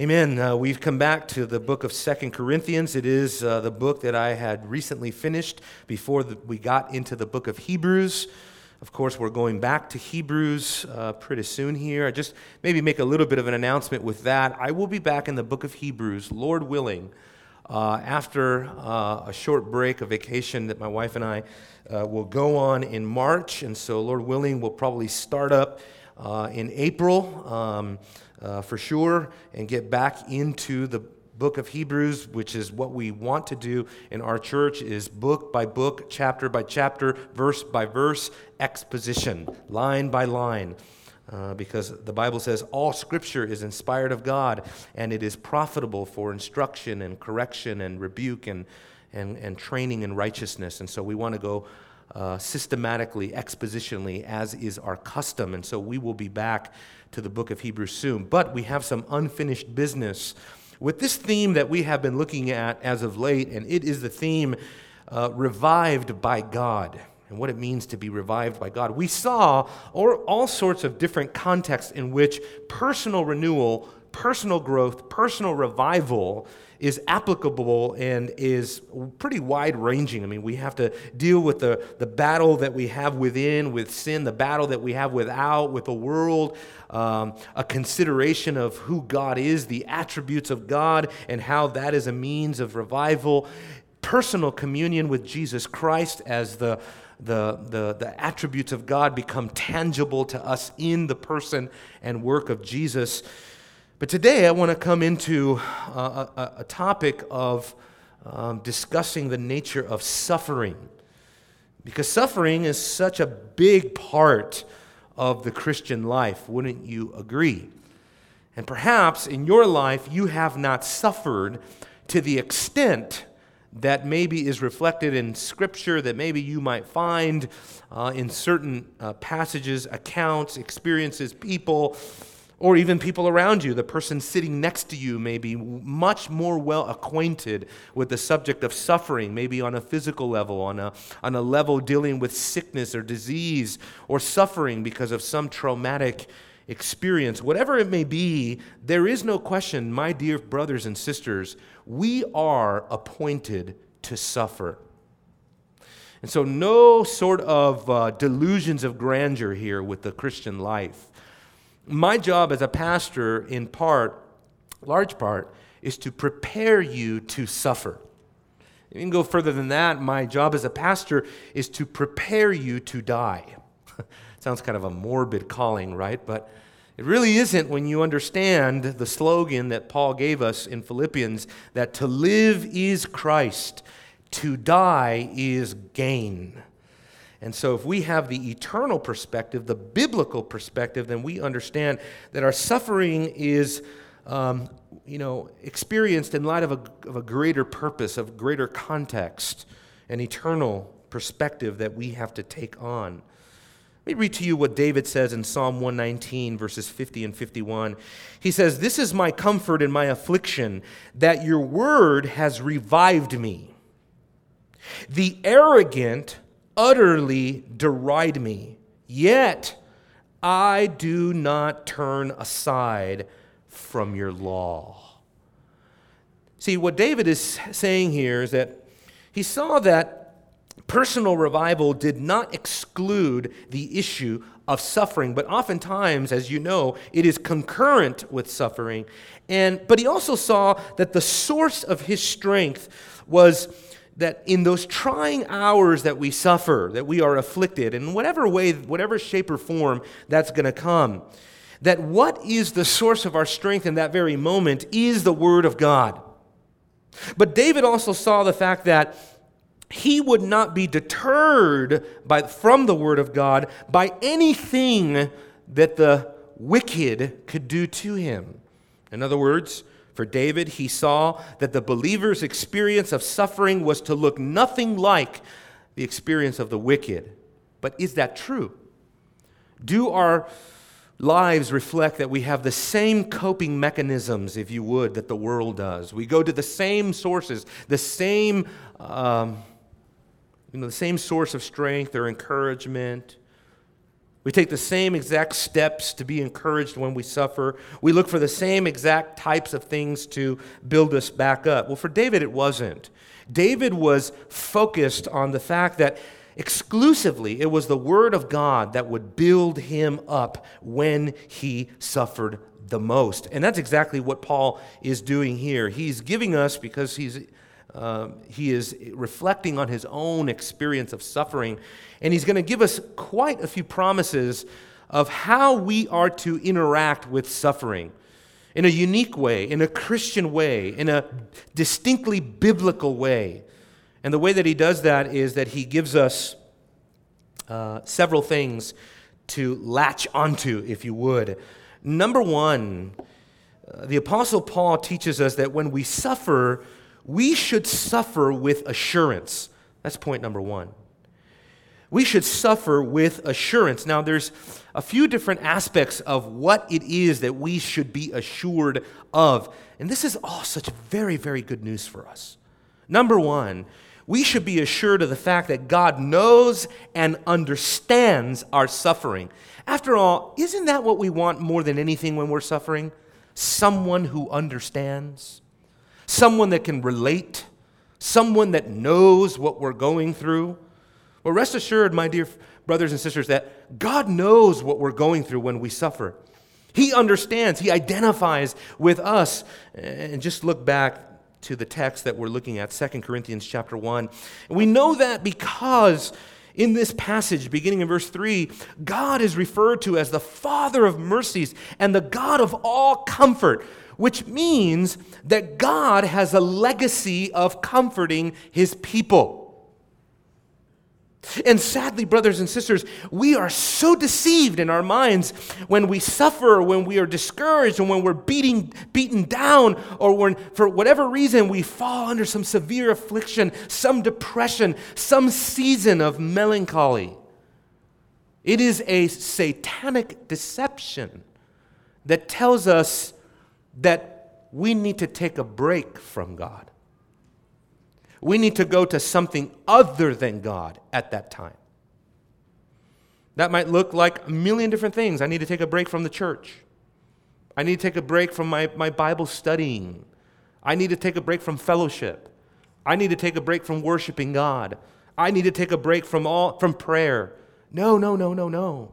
Amen. Uh, we've come back to the book of Second Corinthians. It is uh, the book that I had recently finished before the, we got into the book of Hebrews. Of course, we're going back to Hebrews uh, pretty soon here. I just maybe make a little bit of an announcement with that. I will be back in the book of Hebrews, Lord willing, uh, after uh, a short break, a vacation that my wife and I uh, will go on in March. And so, Lord willing, we'll probably start up in April. Um, uh, for sure and get back into the book of hebrews which is what we want to do in our church is book by book chapter by chapter verse by verse exposition line by line uh, because the bible says all scripture is inspired of god and it is profitable for instruction and correction and rebuke and, and, and training in righteousness and so we want to go uh, systematically, expositionally, as is our custom. And so we will be back to the book of Hebrews soon. But we have some unfinished business with this theme that we have been looking at as of late, and it is the theme uh, revived by God and what it means to be revived by God. We saw all, all sorts of different contexts in which personal renewal, personal growth, personal revival is applicable and is pretty wide ranging. I mean, we have to deal with the, the battle that we have within, with sin, the battle that we have without, with the world, um, a consideration of who God is, the attributes of God, and how that is a means of revival, personal communion with Jesus Christ as the the, the, the attributes of God become tangible to us in the person and work of Jesus. But today I want to come into a, a, a topic of um, discussing the nature of suffering. Because suffering is such a big part of the Christian life, wouldn't you agree? And perhaps in your life you have not suffered to the extent that maybe is reflected in Scripture, that maybe you might find uh, in certain uh, passages, accounts, experiences, people or even people around you. The person sitting next to you may be much more well acquainted with the subject of suffering, maybe on a physical level, on a, on a level dealing with sickness or disease or suffering because of some traumatic experience. Whatever it may be, there is no question, my dear brothers and sisters, we are appointed to suffer. And so, no sort of uh, delusions of grandeur here with the Christian life my job as a pastor, in part, large part, is to prepare you to suffer. You can go further than that. My job as a pastor is to prepare you to die. Sounds kind of a morbid calling, right? But it really isn't when you understand the slogan that Paul gave us in Philippians that to live is Christ, to die is gain. And so, if we have the eternal perspective, the biblical perspective, then we understand that our suffering is, um, you know, experienced in light of a, of a greater purpose, of greater context, an eternal perspective that we have to take on. Let me read to you what David says in Psalm 119, verses 50 and 51. He says, This is my comfort in my affliction, that your word has revived me. The arrogant utterly deride me. Yet I do not turn aside from your law. See, what David is saying here is that he saw that personal revival did not exclude the issue of suffering, but oftentimes, as you know, it is concurrent with suffering. And, but he also saw that the source of his strength was that in those trying hours that we suffer, that we are afflicted, in whatever way, whatever shape or form that's going to come, that what is the source of our strength in that very moment is the Word of God. But David also saw the fact that he would not be deterred by, from the Word of God by anything that the wicked could do to him. In other words, for David, he saw that the believer's experience of suffering was to look nothing like the experience of the wicked. But is that true? Do our lives reflect that we have the same coping mechanisms, if you would, that the world does? We go to the same sources, the same, um, you know, the same source of strength or encouragement. We take the same exact steps to be encouraged when we suffer. We look for the same exact types of things to build us back up. Well, for David, it wasn't. David was focused on the fact that exclusively it was the Word of God that would build him up when he suffered the most. And that's exactly what Paul is doing here. He's giving us, because he's, uh, he is reflecting on his own experience of suffering, and he's going to give us quite a few promises of how we are to interact with suffering in a unique way, in a Christian way, in a distinctly biblical way. And the way that he does that is that he gives us uh, several things to latch onto, if you would. Number one, uh, the Apostle Paul teaches us that when we suffer, we should suffer with assurance. That's point number one. We should suffer with assurance. Now, there's a few different aspects of what it is that we should be assured of. And this is all such very, very good news for us. Number one, we should be assured of the fact that God knows and understands our suffering. After all, isn't that what we want more than anything when we're suffering? Someone who understands, someone that can relate, someone that knows what we're going through. Well, rest assured, my dear brothers and sisters, that God knows what we're going through when we suffer. He understands, He identifies with us. And just look back to the text that we're looking at, 2 Corinthians chapter 1. And we know that because in this passage, beginning in verse 3, God is referred to as the Father of mercies and the God of all comfort, which means that God has a legacy of comforting his people. And sadly, brothers and sisters, we are so deceived in our minds when we suffer, when we are discouraged, and when we're beating, beaten down, or when, for whatever reason, we fall under some severe affliction, some depression, some season of melancholy. It is a satanic deception that tells us that we need to take a break from God. We need to go to something other than God at that time. That might look like a million different things. I need to take a break from the church. I need to take a break from my, my Bible studying. I need to take a break from fellowship. I need to take a break from worshiping God. I need to take a break from all from prayer. No, no, no, no, no.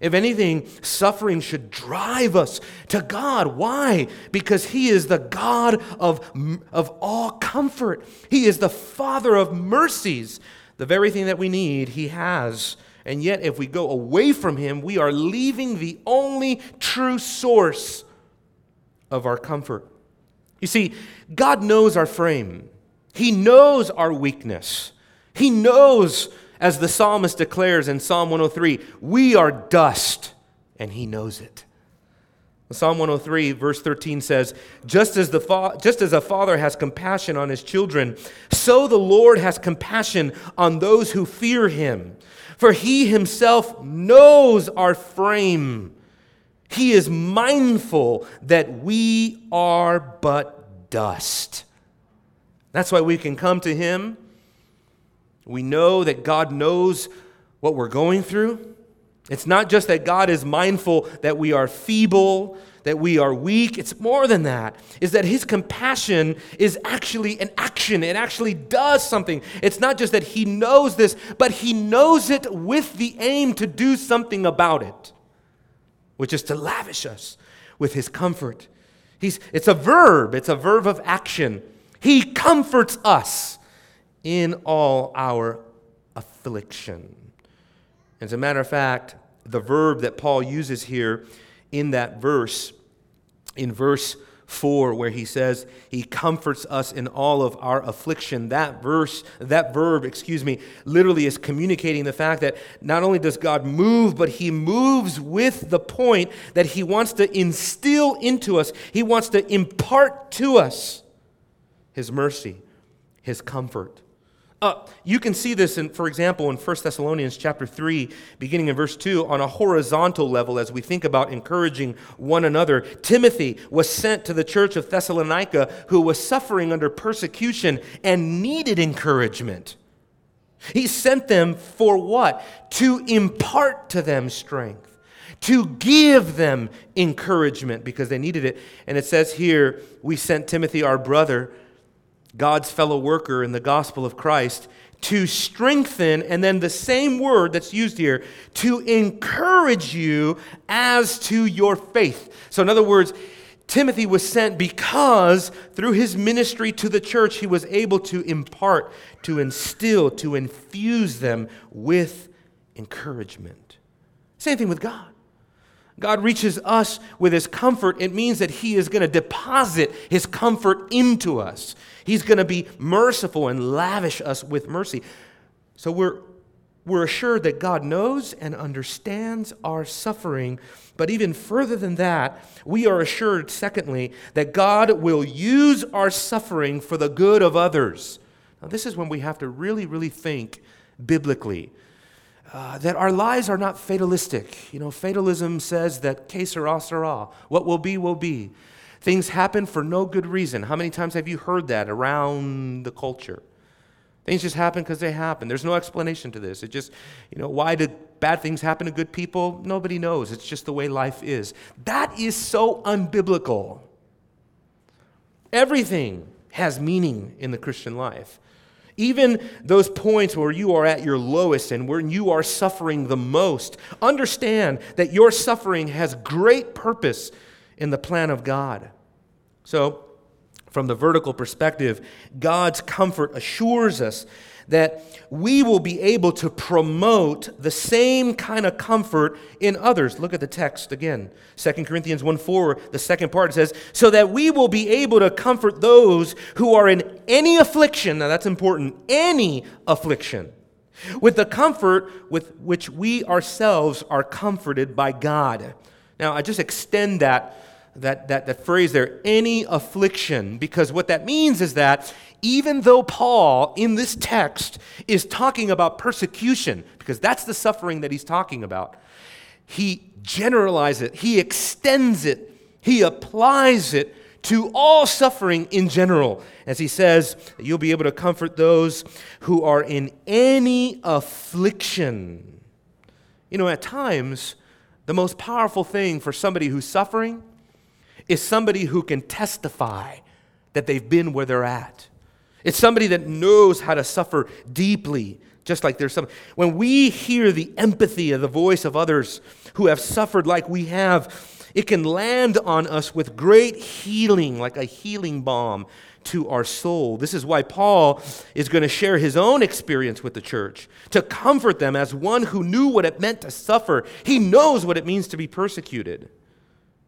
If anything, suffering should drive us to God. Why? Because He is the God of, of all comfort, He is the Father of mercies. The very thing that we need, He has. And yet, if we go away from Him, we are leaving the only true source of our comfort. You see, God knows our frame, He knows our weakness, He knows as the psalmist declares in Psalm 103, we are dust, and he knows it. Psalm 103, verse 13 says, just as, the fa- just as a father has compassion on his children, so the Lord has compassion on those who fear him. For he himself knows our frame. He is mindful that we are but dust. That's why we can come to him we know that God knows what we're going through. It's not just that God is mindful that we are feeble, that we are weak. It's more than that. Is that his compassion is actually an action. It actually does something. It's not just that he knows this, but he knows it with the aim to do something about it, which is to lavish us with his comfort. He's, it's a verb, it's a verb of action. He comforts us in all our affliction. As a matter of fact, the verb that Paul uses here in that verse, in verse 4 where he says he comforts us in all of our affliction that verse that verb excuse me literally is communicating the fact that not only does god move but he moves with the point that he wants to instill into us he wants to impart to us his mercy his comfort uh, you can see this, in, for example, in 1 Thessalonians chapter 3, beginning in verse 2, on a horizontal level as we think about encouraging one another. Timothy was sent to the church of Thessalonica who was suffering under persecution and needed encouragement. He sent them for what? To impart to them strength, to give them encouragement because they needed it. And it says here, we sent Timothy, our brother, God's fellow worker in the gospel of Christ, to strengthen, and then the same word that's used here, to encourage you as to your faith. So, in other words, Timothy was sent because through his ministry to the church, he was able to impart, to instill, to infuse them with encouragement. Same thing with God. God reaches us with his comfort. It means that he is going to deposit his comfort into us. He's going to be merciful and lavish us with mercy. So we're, we're assured that God knows and understands our suffering but even further than that, we are assured, secondly, that God will use our suffering for the good of others. Now, this is when we have to really, really think biblically. Uh, that our lives are not fatalistic. You know, fatalism says that que sera, sera. What will be, will be. Things happen for no good reason. How many times have you heard that around the culture? Things just happen because they happen. There's no explanation to this. It just, you know, why did bad things happen to good people? Nobody knows. It's just the way life is. That is so unbiblical. Everything has meaning in the Christian life. Even those points where you are at your lowest and where you are suffering the most, understand that your suffering has great purpose in the plan of God. So, from the vertical perspective, God's comfort assures us that we will be able to promote the same kind of comfort in others. Look at the text again. 2 Corinthians 1 4, the second part says, So that we will be able to comfort those who are in any affliction. Now that's important, any affliction. With the comfort with which we ourselves are comforted by God. Now, I just extend that that, that, that phrase there, any affliction, because what that means is that even though Paul in this text is talking about persecution, because that's the suffering that he's talking about, he generalizes it, he extends it, he applies it to all suffering in general. As he says, you'll be able to comfort those who are in any affliction. You know, at times, the most powerful thing for somebody who's suffering is somebody who can testify that they've been where they're at. It's somebody that knows how to suffer deeply, just like there's some. When we hear the empathy of the voice of others who have suffered like we have, it can land on us with great healing, like a healing balm to our soul. This is why Paul is going to share his own experience with the church to comfort them as one who knew what it meant to suffer. He knows what it means to be persecuted.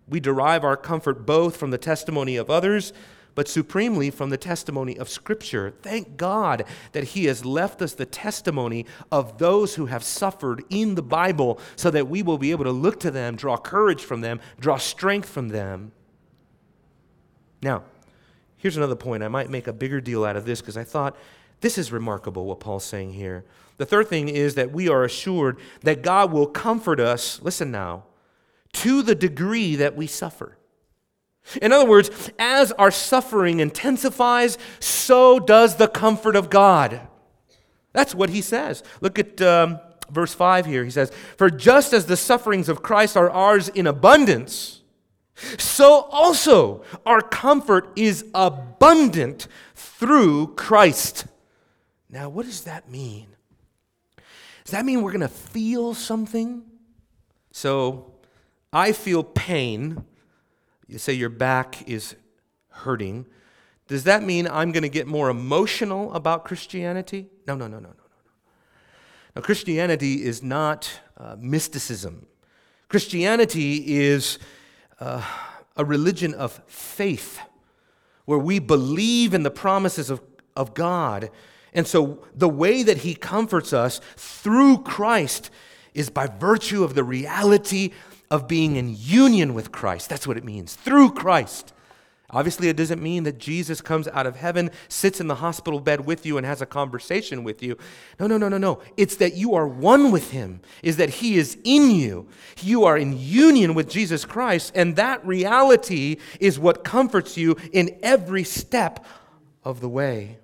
We derive our comfort both from the testimony of others, but supremely from the testimony of Scripture. Thank God that He has left us the testimony of those who have suffered in the Bible so that we will be able to look to them, draw courage from them, draw strength from them. Now, here's another point. I might make a bigger deal out of this because I thought this is remarkable what Paul's saying here. The third thing is that we are assured that God will comfort us. Listen now to the degree that we suffer. In other words, as our suffering intensifies, so does the comfort of God. That's what he says. Look at um, verse 5 here. He says, For just as the sufferings of Christ are ours in abundance, so also our comfort is abundant through Christ. Now, what does that mean? Does that mean we're going to feel something? So, I feel pain. You say your back is hurting. Does that mean I'm going to get more emotional about Christianity? No, no, no, no, no, no. Now, Christianity is not uh, mysticism. Christianity is uh, a religion of faith where we believe in the promises of, of God. And so the way that He comforts us through Christ is by virtue of the reality of being in union with Christ. That's what it means, through Christ. Obviously, it doesn't mean that Jesus comes out of heaven, sits in the hospital bed with you, and has a conversation with you. No, no, no, no, no. It's that you are one with Him, is that He is in you. You are in union with Jesus Christ, and that reality is what comforts you in every step of the way.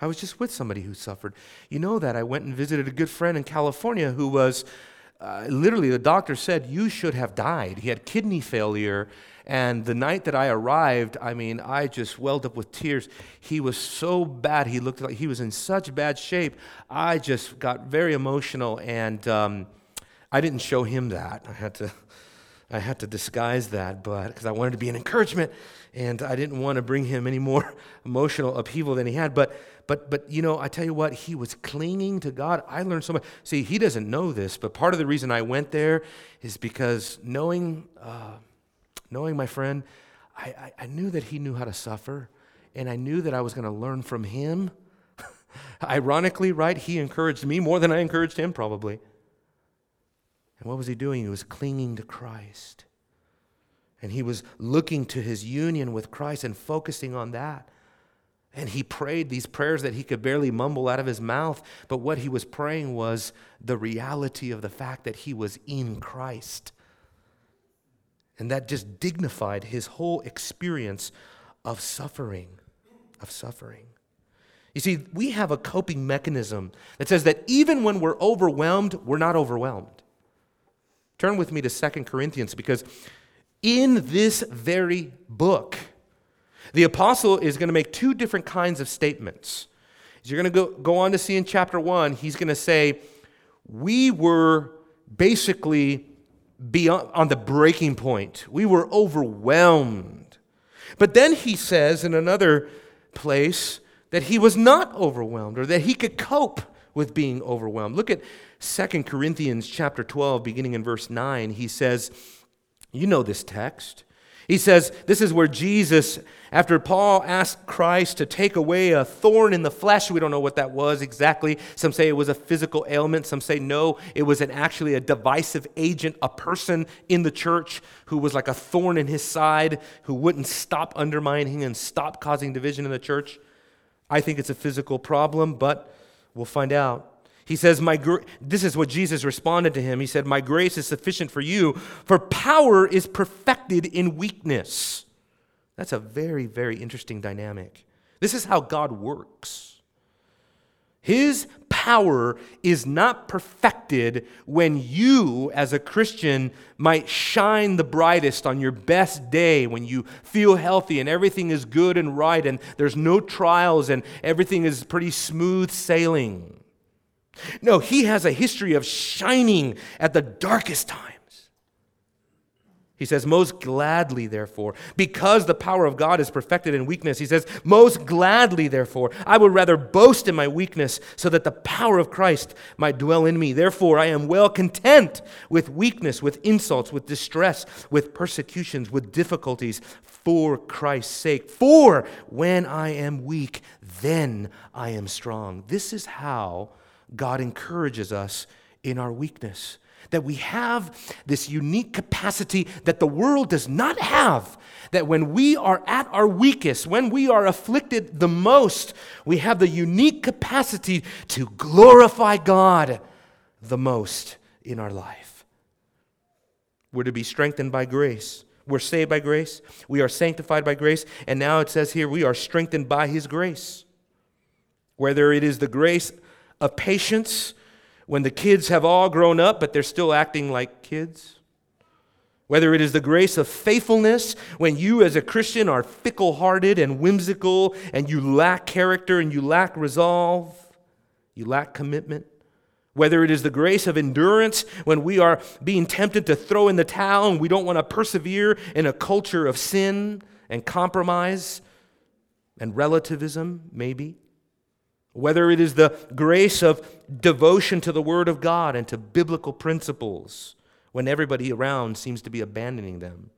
I was just with somebody who suffered. You know that. I went and visited a good friend in California who was uh, literally, the doctor said, You should have died. He had kidney failure. And the night that I arrived, I mean, I just welled up with tears. He was so bad. He looked like he was in such bad shape. I just got very emotional. And um, I didn't show him that. I had to. I had to disguise that, but because I wanted to be an encouragement, and I didn't want to bring him any more emotional upheaval than he had. But but, but you know, I tell you what, he was clinging to God. I learned so much. See, he doesn't know this, but part of the reason I went there is because knowing, uh, knowing my friend, I, I, I knew that he knew how to suffer, and I knew that I was going to learn from him. Ironically, right? He encouraged me more than I encouraged him, probably. And what was he doing? He was clinging to Christ. And he was looking to his union with Christ and focusing on that. And he prayed these prayers that he could barely mumble out of his mouth. But what he was praying was the reality of the fact that he was in Christ. And that just dignified his whole experience of suffering, of suffering. You see, we have a coping mechanism that says that even when we're overwhelmed, we're not overwhelmed. Turn with me to Second Corinthians because in this very book, the apostle is going to make two different kinds of statements. As you're going to go, go on to see in chapter 1, he's going to say, We were basically beyond, on the breaking point, we were overwhelmed. But then he says in another place that he was not overwhelmed or that he could cope with being overwhelmed. Look at 2 Corinthians chapter 12 beginning in verse 9. He says, you know this text. He says, This is where Jesus, after Paul asked Christ to take away a thorn in the flesh, we don't know what that was exactly. Some say it was a physical ailment. Some say no, it was an, actually a divisive agent, a person in the church who was like a thorn in his side, who wouldn't stop undermining and stop causing division in the church. I think it's a physical problem, but we'll find out. He says, my gr-, This is what Jesus responded to him. He said, My grace is sufficient for you, for power is perfected in weakness. That's a very, very interesting dynamic. This is how God works. His power is not perfected when you, as a Christian, might shine the brightest on your best day, when you feel healthy and everything is good and right and there's no trials and everything is pretty smooth sailing. No, he has a history of shining at the darkest times. He says, Most gladly, therefore, because the power of God is perfected in weakness, he says, Most gladly, therefore, I would rather boast in my weakness so that the power of Christ might dwell in me. Therefore, I am well content with weakness, with insults, with distress, with persecutions, with difficulties for Christ's sake. For when I am weak, then I am strong. This is how God encourages us in our weakness. That we have this unique capacity that the world does not have. That when we are at our weakest, when we are afflicted the most, we have the unique capacity to glorify God the most in our life. We're to be strengthened by grace. We're saved by grace. We are sanctified by grace. And now it says here, we are strengthened by His grace. Whether it is the grace of patience when the kids have all grown up, but they're still acting like kids. Whether it is the grace of faithfulness when you, as a Christian, are fickle hearted and whimsical and you lack character and you lack resolve, you lack commitment. Whether it is the grace of endurance when we are being tempted to throw in the towel and we don't want to persevere in a culture of sin and compromise and relativism, maybe whether it is the grace of devotion to the Word of God and to biblical principles when everybody around seems to be abandoning them.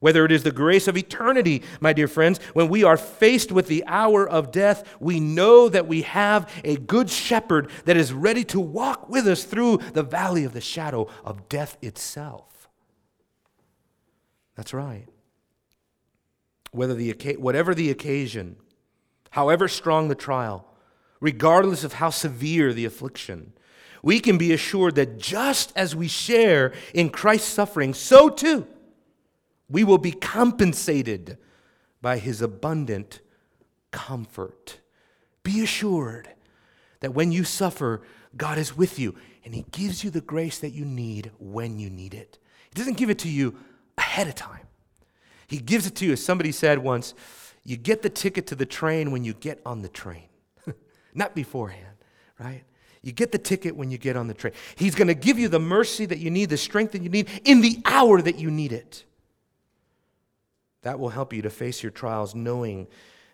Whether it is the grace of eternity, my dear friends, when we are faced with the hour of death, we know that we have a good shepherd that is ready to walk with us through the valley of the shadow of death itself. That's right. Whether the, whatever the occasion, however strong the trial, regardless of how severe the affliction. We can be assured that just as we share in Christ's suffering, so too we will be compensated by his abundant comfort. Be assured that when you suffer, God is with you and He gives you the grace that you need when you need it. He doesn't give it to you ahead of time, He gives it to you, as somebody said once, you get the ticket to the train when you get on the train, not beforehand, right? You get the ticket when you get on the train. He's going to give you the mercy that you need, the strength that you need in the hour that you need it. That will help you to face your trials knowing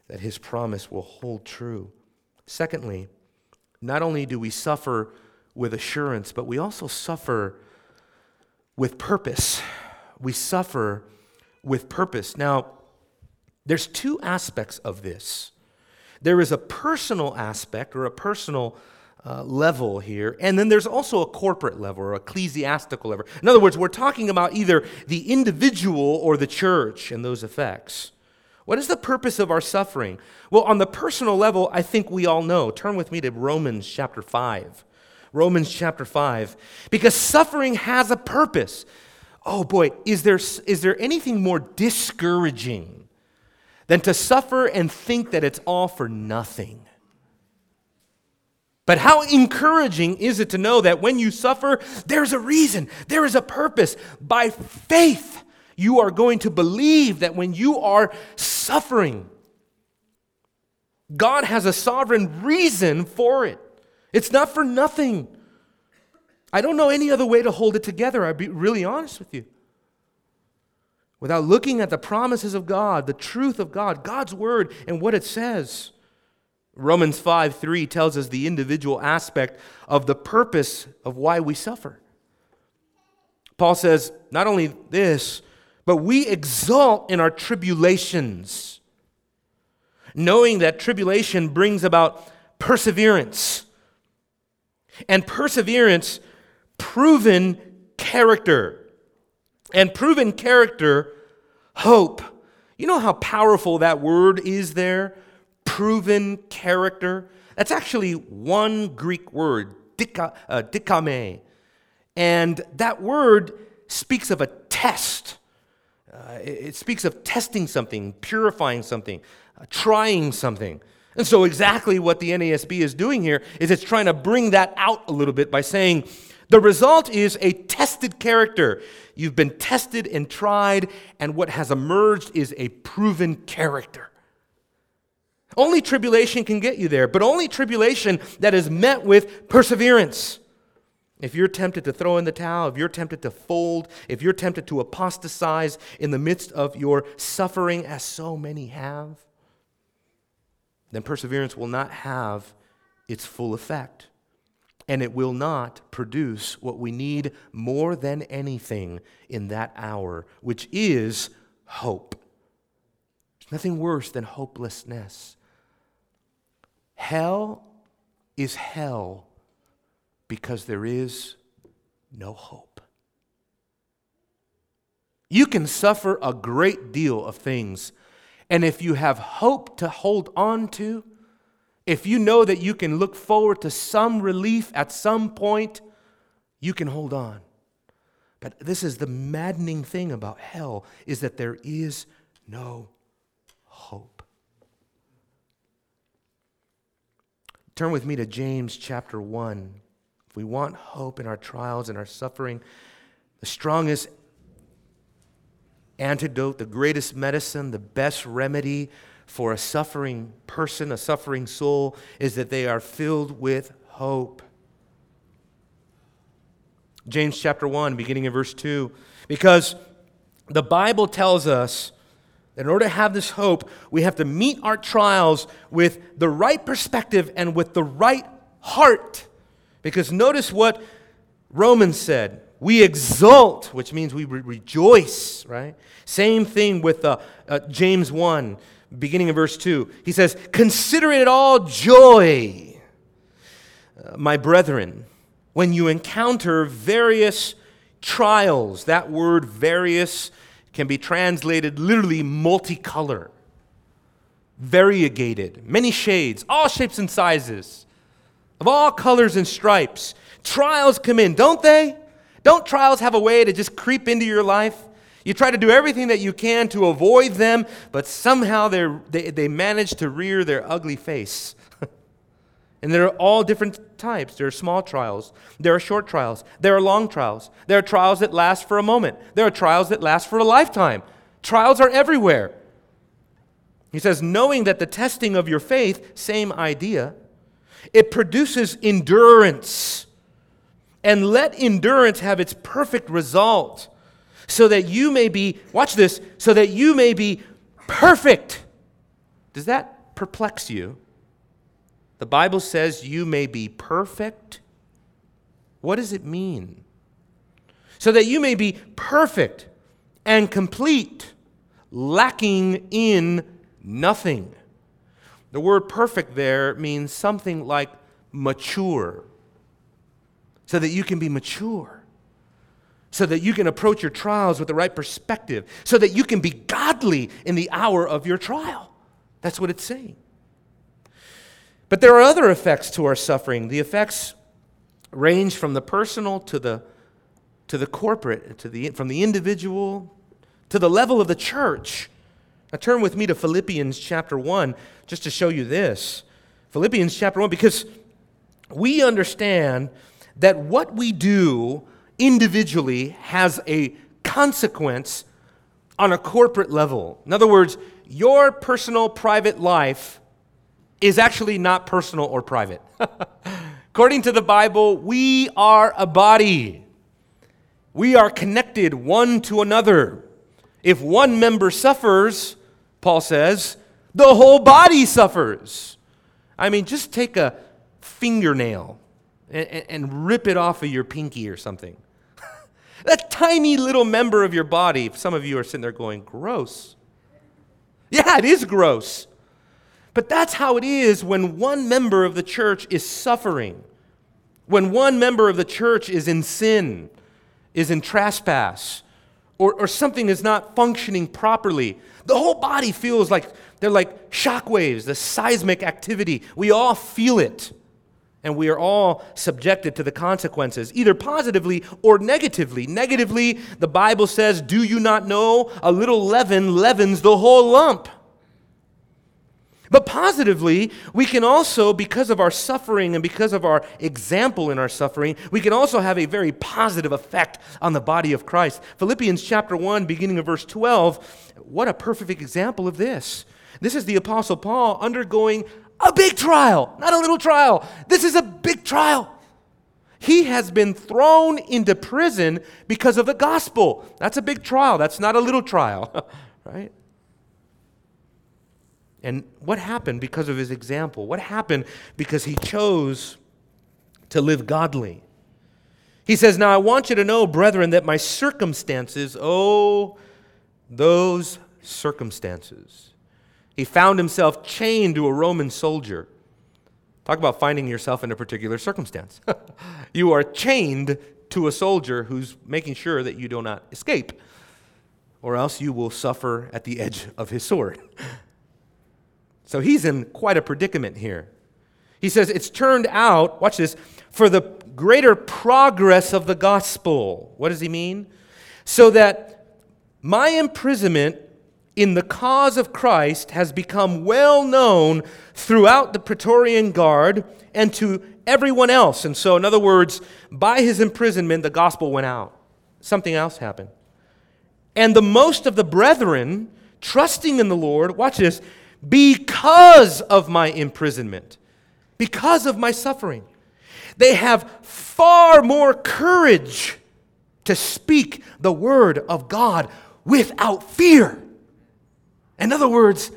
that His promise will hold true. Secondly, not only do we suffer with assurance, but we also suffer with purpose. We suffer with purpose. Now, there's two aspects of this. There is a personal aspect or a personal uh, level here, and then there's also a corporate level or ecclesiastical level. In other words, we're talking about either the individual or the church and those effects. What is the purpose of our suffering? Well, on the personal level, I think we all know. Turn with me to Romans chapter 5. Romans chapter 5. Because suffering has a purpose. Oh boy, is there, is there anything more discouraging than to suffer and think that it's all for nothing? But how encouraging is it to know that when you suffer, there's a reason, there is a purpose. By faith, you are going to believe that when you are suffering, God has a sovereign reason for it. It's not for nothing. I don't know any other way to hold it together. I'll be really honest with you. Without looking at the promises of God, the truth of God, God's word, and what it says. Romans 5 3 tells us the individual aspect of the purpose of why we suffer. Paul says, not only this, but we exult in our tribulations, knowing that tribulation brings about perseverance. And perseverance, proven character. And proven character, hope. You know how powerful that word is there? proven character. That's actually one Greek word, dika, uh, dikame. And that word speaks of a test. Uh, it, speaks of testing something, purifying something, uh, trying something. And so, exactly what the NASB is doing here is it's trying to bring that out a little bit by saying the result is a tested character. You've been tested and tried, and what has emerged is a proven character. Only tribulation can get you there, but only tribulation that is met with perseverance. If you're tempted to throw in the towel, if you're tempted to fold, if you're tempted to apostatize in the midst of your suffering, as so many have, then perseverance will not have its full effect. And it will not produce what we need more than anything in that hour, which is hope. There's nothing worse than hopelessness. Hell is hell because there is no hope. You can suffer a great deal of things, and if you have hope to hold on to, if you know that you can look forward to some relief at some point, you can hold on. But this is the maddening thing about hell is that there is no hope. Turn with me to James chapter 1. If we want hope in our trials and our suffering, the strongest antidote, the greatest medicine, the best remedy for a suffering person, a suffering soul, is that they are filled with hope. James chapter 1, beginning in verse 2. Because the Bible tells us that in order to have this hope, we have to meet our trials with the right perspective and with the right heart. Because notice what Romans said. We exult, which means we re- rejoice, right? Same thing with uh, uh, James 1, beginning in verse 2. He says, Consider it all joy, uh, my brethren, when you encounter various trials. That word various can be translated literally multicolor, variegated, many shades, all shapes and sizes, of all colors and stripes. Trials come in, don't they? Don't trials have a way to just creep into your life? You try to do everything that you can to avoid them, but somehow they, they manage to rear their ugly face. And there are all different types. There are small trials. There are short trials. There are long trials. There are trials that last for a moment. There are trials that last for a lifetime. Trials are everywhere. He says, knowing that the testing of your faith, same idea, it produces endurance. And let endurance have its perfect result, so that you may be, watch this, so that you may be perfect. Does that perplex you? The Bible says you may be perfect. What does it mean? So that you may be perfect and complete, lacking in nothing. The word perfect there means something like mature, so that you can be mature, so that you can approach your trials with the right perspective, so that you can be godly in the hour of your trial. That's what it's saying. But there are other effects to our suffering. The effects range from the personal to the, to the corporate, to the, from the individual to the level of the church. Now turn with me to Philippians chapter 1 just to show you this. Philippians chapter 1, because we understand that what we do individually has a consequence on a corporate level. In other words, your personal private life is actually not personal or private. According to the Bible, we are a body. We are connected one to another. If one member suffers, Paul says, the whole body suffers. I mean, just take a fingernail and, and rip it off of your pinky or something. That tiny little member of your body, some of you are sitting there going, gross. Yeah, it is gross. But that's how it is when one member of the church is suffering, when one member of the church is in sin, is in trespass, or, or something is not functioning properly. The whole body feels like they're like shock waves, the seismic activity. We all feel it. And we are all subjected to the consequences, either positively or negatively. Negatively, the Bible says, Do you not know a little leaven leavens the whole lump? But positively, we can also, because of our suffering and because of our example in our suffering, we can also have a very positive effect on the body of Christ. Philippians chapter 1, beginning of verse 12, what a perfect example of this. This is the Apostle Paul undergoing a big trial, not a little trial. This is a big trial. He has been thrown into prison because of the gospel. That's a big trial. That's not a little trial, right? And what happened because of his example? What happened because he chose to live godly? He says, Now I want you to know, brethren, that my circumstances, oh, those circumstances. He found himself chained to a Roman soldier. Talk about finding yourself in a particular circumstance. you are chained to a soldier who's making sure that you do not escape, or else you will suffer at the edge of his sword. So he's in quite a predicament here. He says, It's turned out, watch this, for the greater progress of the gospel. What does he mean? So that my imprisonment in the cause of Christ has become well known throughout the Praetorian Guard and to everyone else. And so, in other words, by his imprisonment, the gospel went out. Something else happened. And the most of the brethren, trusting in the Lord, watch this, because of my imprisonment, because of my suffering. They have far more courage to speak the word of God without fear. In other words,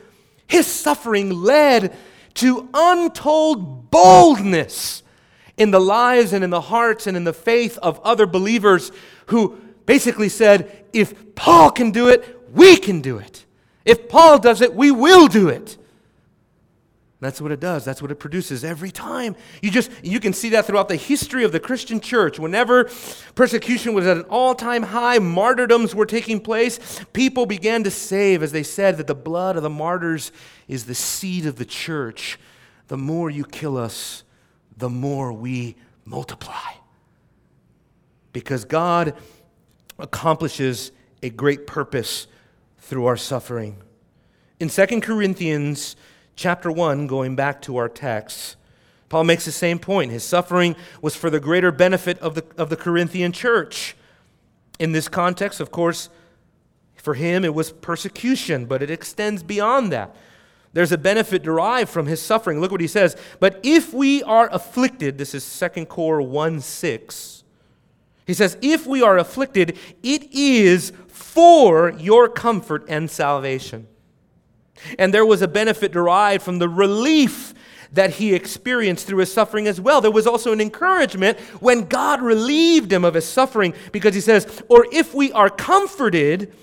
his suffering led to untold boldness in the lives and in the hearts and in the faith of other believers who basically said, if Paul can do it, we can do it. If Paul does it, we will do it. That's what it does. That's what it produces every time. You just you can see that throughout the history of the Christian church. Whenever persecution was at an all-time high, martyrdoms were taking place, people began to save as they said that the blood of the martyrs is the seed of the church. The more you kill us, the more we multiply. Because God accomplishes a great purpose through our suffering. In 2 Corinthians chapter 1, going back to our text, Paul makes the same point. His suffering was for the greater benefit of the, of the Corinthian church. In this context, of course, for him it was persecution, but it extends beyond that. There's a benefit derived from his suffering. Look what he says. But if we are afflicted, this is 2 Cor 1 6. He says, If we are afflicted, it is for your comfort and salvation. And there was a benefit derived from the relief that he experienced through his suffering as well. There was also an encouragement when God relieved him of his suffering because he says, Or if we are comforted,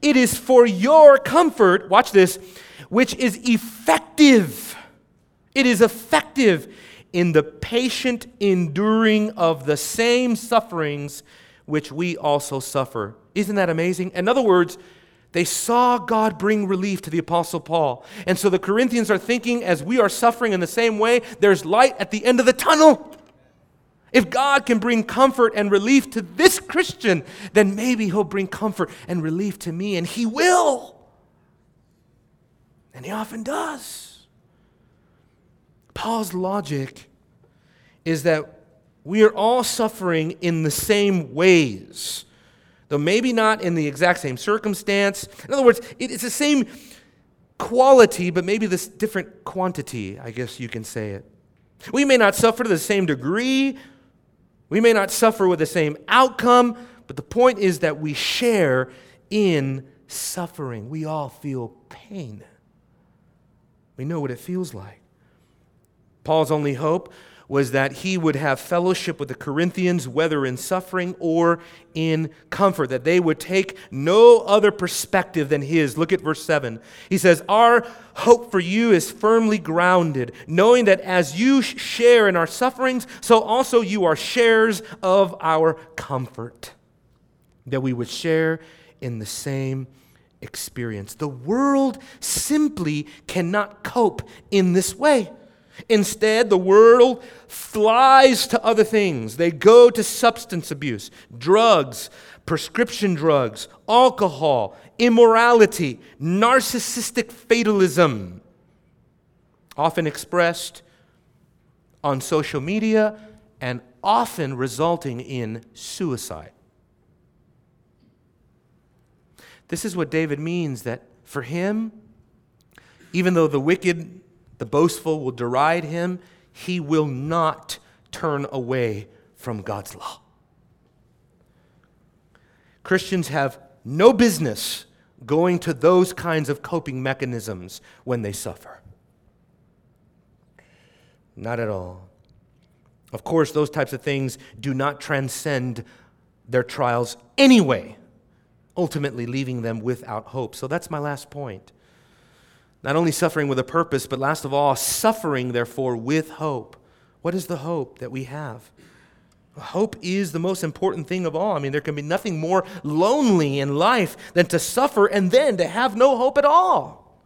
it is for your comfort, watch this, which is effective. It is effective in the patient enduring of the same sufferings which we also suffer. Isn't that amazing? In other words, they saw God bring relief to the Apostle Paul. And so the Corinthians are thinking, as we are suffering in the same way, there's light at the end of the tunnel. If God can bring comfort and relief to this Christian, then maybe He'll bring comfort and relief to me, and He will. And He often does. Paul's logic is that we are all suffering in the same ways though maybe not in the exact same circumstance. In other words, it's the same quality, but maybe this different quantity, I guess you can say it. We may not suffer to the same degree, we may not suffer with the same outcome, but the point is that we share in suffering. We all feel pain. We know what it feels like. Paul's only hope was that he would have fellowship with the Corinthians, whether in suffering or in comfort, that they would take no other perspective than his. Look at verse 7. He says, Our hope for you is firmly grounded, knowing that as you share in our sufferings, so also you are sharers of our comfort. That we would share in the same experience. The world simply cannot cope in this way. Instead, the world flies to other things. They go to substance abuse, drugs, prescription drugs, alcohol, immorality, narcissistic fatalism, often expressed on social media and often resulting in suicide. This is what David means that for him, even though the wicked the boastful will deride him. He will not turn away from God's law. Christians have no business going to those kinds of coping mechanisms when they suffer. Not at all. Of course, those types of things do not transcend their trials anyway, ultimately leaving them without hope. So that's my last point. Not only suffering with a purpose, but last of all, suffering, therefore, with hope. What is the hope that we have? Hope is the most important thing of all. I mean, there can be nothing more lonely in life than to suffer and then to have no hope at all.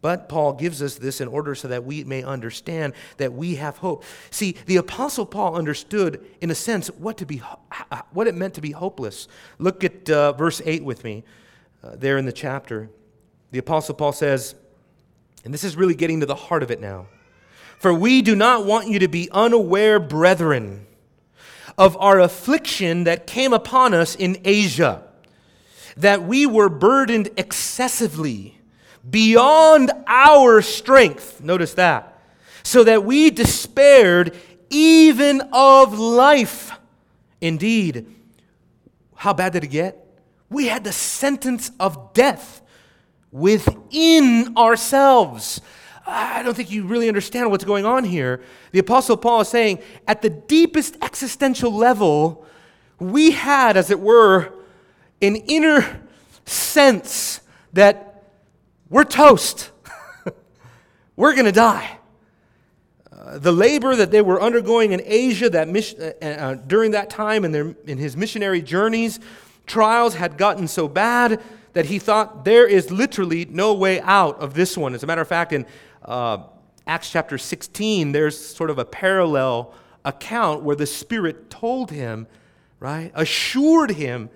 But Paul gives us this in order so that we may understand that we have hope. See, the apostle Paul understood in a sense what to be what it meant to be hopeless. Look at uh, verse 8 with me. Uh, there in the chapter. The Apostle Paul says, and this is really getting to the heart of it now. For we do not want you to be unaware, brethren, of our affliction that came upon us in Asia, that we were burdened excessively beyond our strength. Notice that. So that we despaired even of life. Indeed, how bad did it get? We had the sentence of death within ourselves. I don't think you really understand what's going on here. The Apostle Paul is saying, at the deepest existential level, we had, as it were, an inner sense that we're toast. we're going to die. Uh, the labor that they were undergoing in Asia that mission, uh, uh, during that time in, their, in his missionary journeys, trials had gotten so bad that he thought there is literally no way out of this one. As a matter of fact, in uh, Acts chapter 16, there's sort of a parallel account where the Spirit told him, right, assured him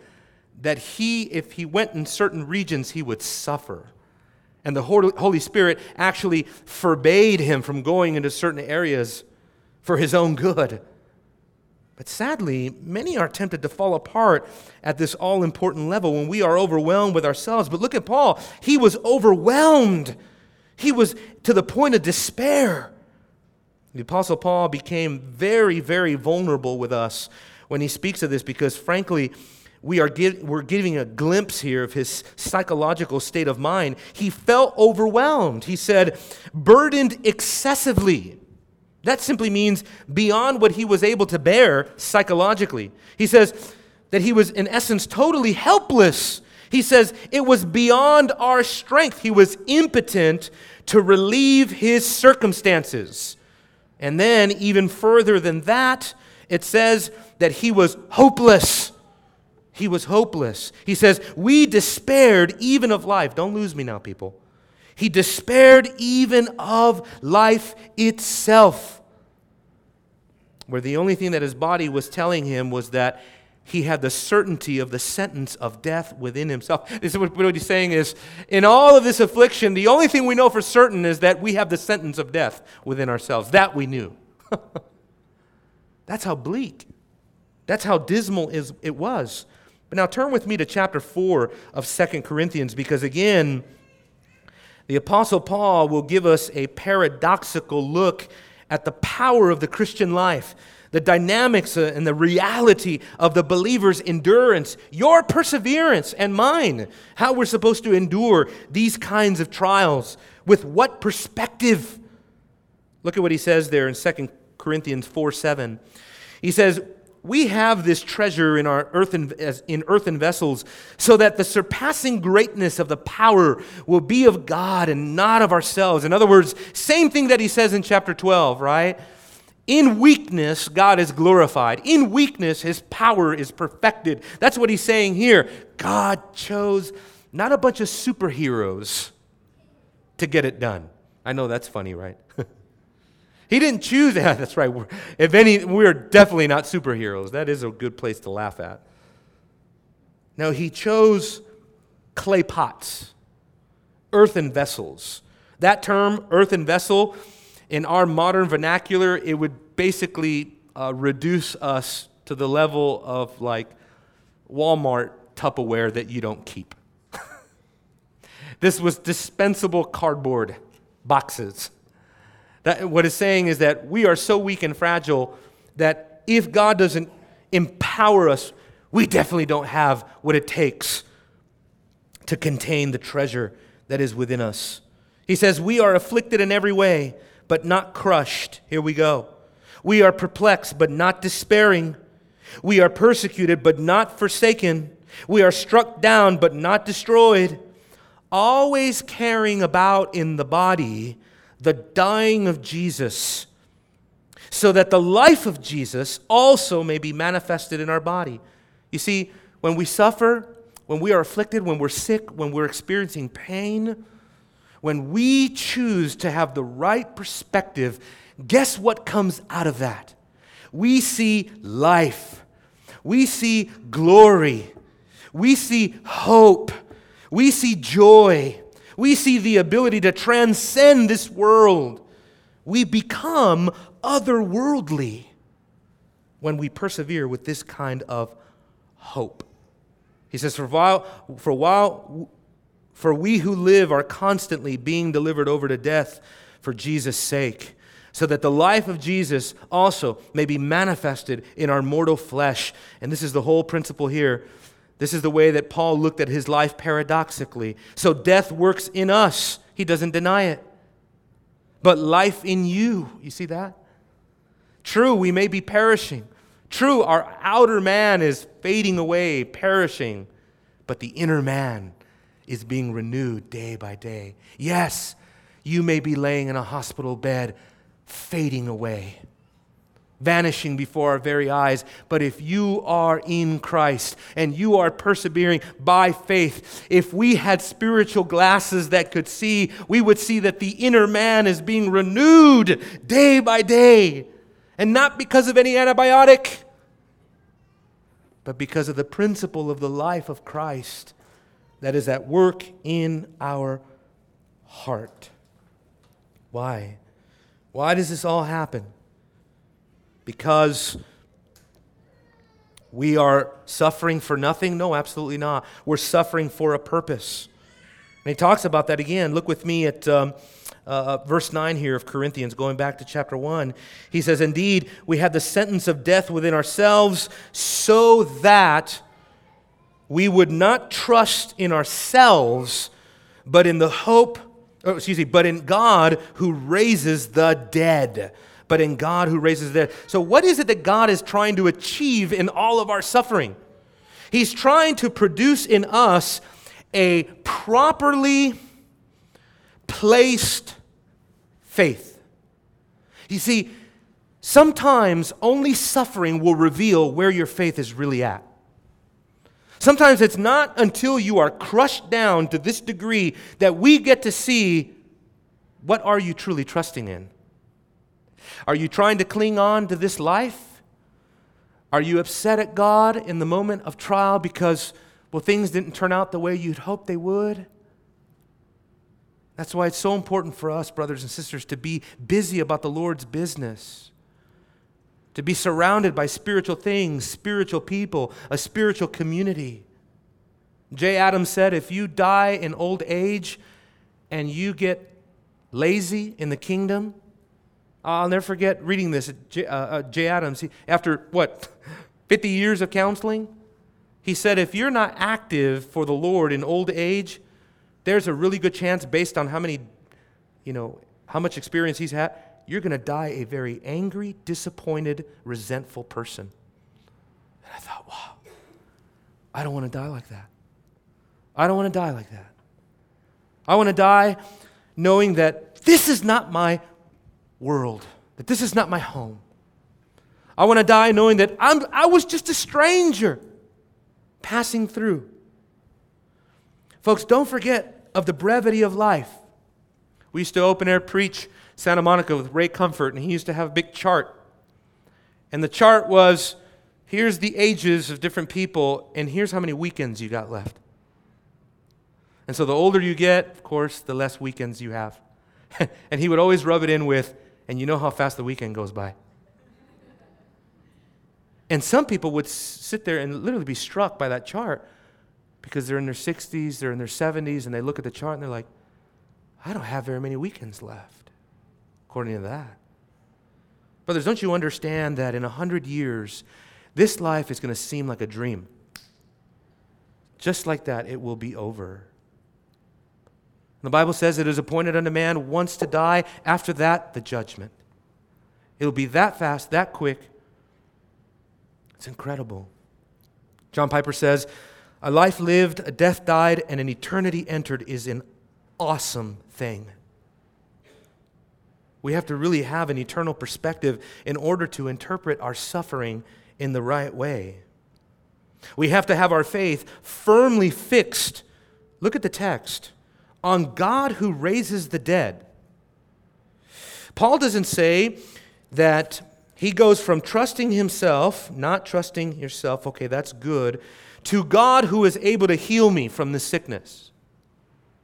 that he, if he went in certain regions, he would suffer. And the Holy Spirit actually forbade him from going into certain areas for his own good. But sadly, many are tempted to fall apart at this all important level when we are overwhelmed with ourselves. But look at Paul. He was overwhelmed, he was to the point of despair. The Apostle Paul became very, very vulnerable with us when he speaks of this because, frankly, we are give, we're giving a glimpse here of his psychological state of mind. He felt overwhelmed. He said, burdened excessively. That simply means beyond what he was able to bear psychologically. He says that he was, in essence, totally helpless. He says it was beyond our strength. He was impotent to relieve his circumstances. And then, even further than that, it says that he was hopeless. He was hopeless. He says, We despaired even of life. Don't lose me now, people. He despaired even of life itself. Where the only thing that his body was telling him was that he had the certainty of the sentence of death within himself. This is what, what he's saying is, in all of this affliction, the only thing we know for certain is that we have the sentence of death within ourselves. That we knew. That's how bleak. That's how dismal is, it was. But now turn with me to chapter 4 of Second Corinthians because again, the Apostle Paul will give us a paradoxical look at the power of the Christian life, the dynamics uh, and the reality of the believer's endurance, your perseverance and mine, how we're supposed to endure these kinds of trials, with what perspective. Look at what he says there in 2 Corinthians 4 7. He says, we have this treasure in our earthen, in earthen vessels so that the surpassing greatness of the power will be of God and not of ourselves. In other words, same thing that he says in chapter 12, right? In weakness, God is glorified. In weakness, his power is perfected. That's what he's saying here. God chose not a bunch of superheroes to get it done. I know that's funny, right? He didn't choose that. That's right. If any, we're definitely not superheroes. That is a good place to laugh at. No, he chose clay pots, earthen vessels. That term, earthen vessel, in our modern vernacular, it would basically uh, reduce us to the level of like Walmart Tupperware that you don't keep. this was dispensable cardboard boxes. That, what it's saying is that we are so weak and fragile that if God doesn't empower us, we definitely don't have what it takes to contain the treasure that is within us. He says, We are afflicted in every way, but not crushed. Here we go. We are perplexed, but not despairing. We are persecuted, but not forsaken. We are struck down, but not destroyed. Always carrying about in the body the dying of Jesus, so that the life of Jesus also may be manifested in our body. You see, when we suffer, when we are afflicted, when we're sick, when we're experiencing pain, when we choose to have the right perspective, guess what comes out of that? We see life. We see glory. We see hope. We see joy we see the ability to transcend this world. We become otherworldly when we persevere with this kind of hope. He says, For while, for while, for we who live are constantly being delivered over to death for Jesus' sake, so that the life of Jesus also may be manifested in our mortal flesh. And this is the whole principle here this is the way that Paul looked at his life paradoxically. So death works in us, he doesn't deny it. But life in you, you see that? True, we may be perishing. True, our outer man is fading away, perishing. But the inner man is being renewed day by day. Yes, you may be laying in a hospital bed, fading away vanishing before our very eyes. But if you are in Christ and you are persevering by faith, if we had spiritual glasses that could see, we would see that the inner man is being renewed day by day. And not because of any antibiotic, but because of the principle of the life of Christ that is at work in our heart. Why? Why does this all happen? Because we are suffering for nothing? No, absolutely not. We're suffering for a purpose. And he talks about that again. Look with me at um, uh, uh verse 9 here of Corinthians, going back to chapter 1. He says, Indeed, we have the sentence of death within ourselves, so that we would not trust in ourselves, but in the hope, oh, excuse me, but in God who raises the dead but in God who raises the dead. So, what is it that God is trying to achieve in all of our suffering? He's trying to produce in us a properly placed faith. You see, sometimes only suffering will reveal where your faith is really at. Sometimes it's not until you are crushed down to this degree that we get to see what are you truly trusting in. Are you trying to cling on to this life? Are you upset at God in the moment of trial because, well, things didn't turn out the way you'd hoped they would? That's why it's so important for us, brothers and sisters, to be busy about the Lord's business, to be surrounded by spiritual things, spiritual people, a spiritual community. Jay Adams said if you die in old age and you get lazy in the kingdom, I'll never forget reading this. Jay, uh, uh, Jay Adams, he, after what, 50 years of counseling, he said, if you're not active for the Lord in old age, there's a really good chance, based on how many, you know, how much experience he's had, you're going to die a very angry, disappointed, resentful person. And I thought, wow, I don't want to die like that. I don't want to die like that. I want to die knowing that this is not my world, that this is not my home. I want to die knowing that I'm, I was just a stranger passing through. Folks, don't forget of the brevity of life. We used to open air preach Santa Monica with Ray Comfort, and he used to have a big chart. And the chart was here's the ages of different people, and here's how many weekends you got left. And so the older you get, of course, the less weekends you have. and he would always rub it in with and you know how fast the weekend goes by. And some people would sit there and literally be struck by that chart because they're in their 60s, they're in their 70s, and they look at the chart and they're like, I don't have very many weekends left, according to that. Brothers, don't you understand that in a hundred years, this life is going to seem like a dream? Just like that, it will be over. The Bible says it is appointed unto man once to die, after that, the judgment. It'll be that fast, that quick. It's incredible. John Piper says, A life lived, a death died, and an eternity entered is an awesome thing. We have to really have an eternal perspective in order to interpret our suffering in the right way. We have to have our faith firmly fixed. Look at the text on God who raises the dead. Paul doesn't say that he goes from trusting himself, not trusting yourself, okay, that's good, to God who is able to heal me from this sickness.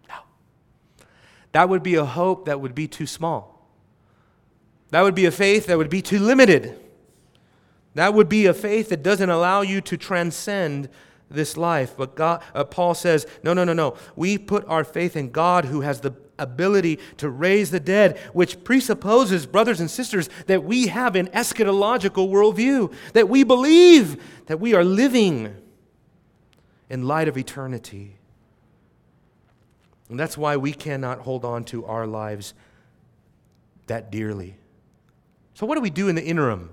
No. That would be a hope that would be too small. That would be a faith that would be too limited. That would be a faith that doesn't allow you to transcend this life. But God, uh, Paul says, no, no, no, no. We put our faith in God who has the ability to raise the dead, which presupposes, brothers and sisters, that we have an eschatological worldview, that we believe that we are living in light of eternity. And that's why we cannot hold on to our lives that dearly. So, what do we do in the interim?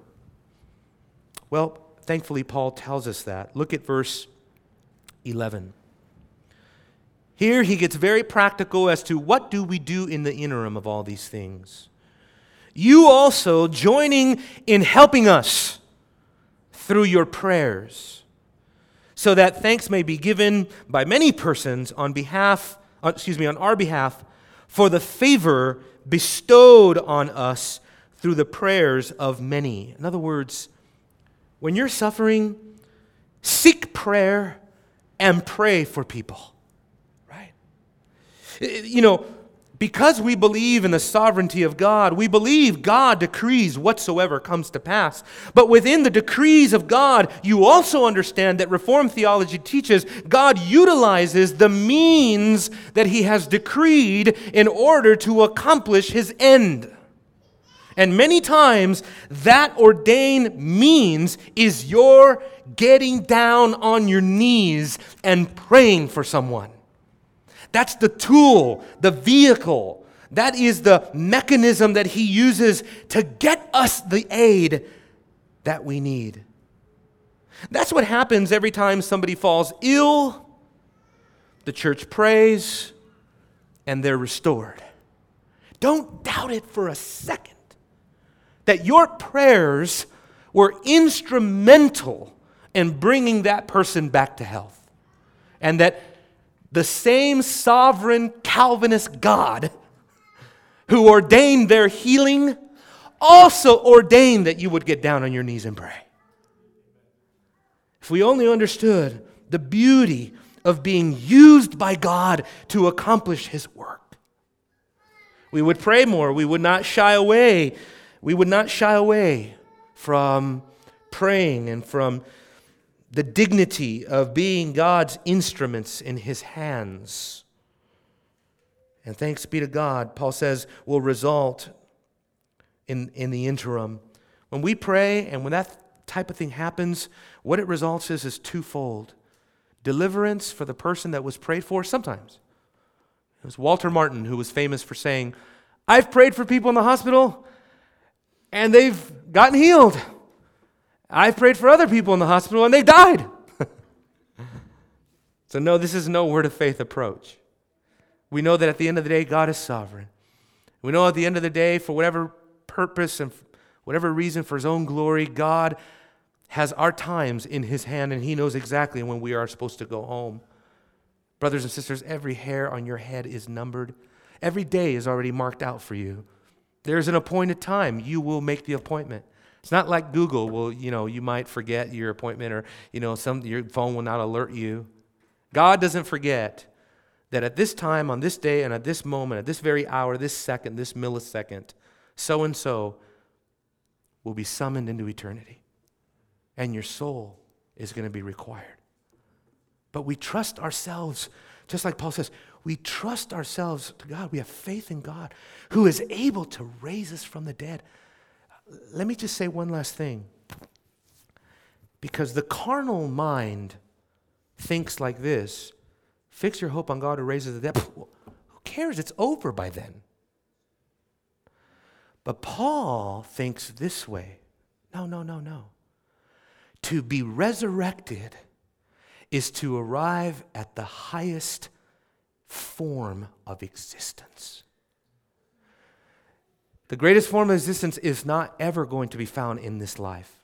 Well, thankfully, Paul tells us that. Look at verse 11. Here he gets very practical as to what do we do in the interim of all these things. You also joining in helping us through your prayers, so that thanks may be given by many persons on behalf, uh, excuse me, on our behalf, for the favor bestowed on us through the prayers of many. In other words, when you're suffering, seek prayer and pray for people, right? You know, Because we believe in the sovereignty of God, we believe God decrees whatsoever comes to pass. But within the decrees of God, you also understand that Reformed theology teaches God utilizes the means that He has decreed in order to accomplish His end. And many times, that ordained means is your getting down on your knees and praying for someone. That's the tool, the vehicle. That is the mechanism that he uses to get us the aid that we need. That's what happens every time somebody falls ill. The church prays and they're restored. Don't doubt it for a second that your prayers were instrumental in bringing that person back to health. And that the same sovereign Calvinist God who ordained their healing also ordained that you would get down on your knees and pray. If we only understood the beauty of being used by God to accomplish His work, we would pray more. We would not shy away. We would not shy away from praying and from the dignity of being God's instruments in his hands. And thanks be to God, Paul says, will result in, in the interim. When we pray and when that type of thing happens, what it results is is twofold. Deliverance for the person that was prayed for sometimes. It was Walter Martin who was famous for saying, I've prayed for people in the hospital and they've gotten healed. I've prayed for other people in the hospital and they died. so, no, this is no word of faith approach. We know that at the end of the day, God is sovereign. We know at the end of the day, for whatever purpose and whatever reason for His own glory, God has our times in His hand and He knows exactly when we are supposed to go home. Brothers and sisters, every hair on your head is numbered. Every day is already marked out for you. There's an appointed time. You will make the appointment. It's not like Google. Well, you know, you might forget your appointment or, you know, some, your phone will not alert you. God doesn't forget that at this time, on this day, and at this moment, at this very hour, this second, this millisecond, so and so will be summoned into eternity. And your soul is going to be required. But we trust ourselves, just like Paul says, we trust ourselves to God. We have faith in God who is able to raise us from the dead let me just say one last thing. Because the carnal mind thinks like this fix your hope on God who raises the dead. Who cares? It's over by then. But Paul thinks this way no, no, no, no. To be resurrected is to arrive at the highest form of existence. The greatest form of existence is not ever going to be found in this life.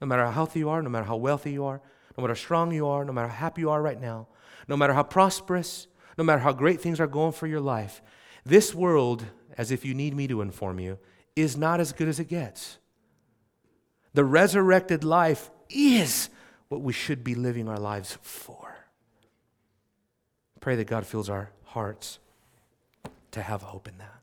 No matter how healthy you are, no matter how wealthy you are, no matter how strong you are, no matter how happy you are right now, no matter how prosperous, no matter how great things are going for your life, this world, as if you need me to inform you, is not as good as it gets. The resurrected life is what we should be living our lives for. Pray that God fills our hearts to have hope in that.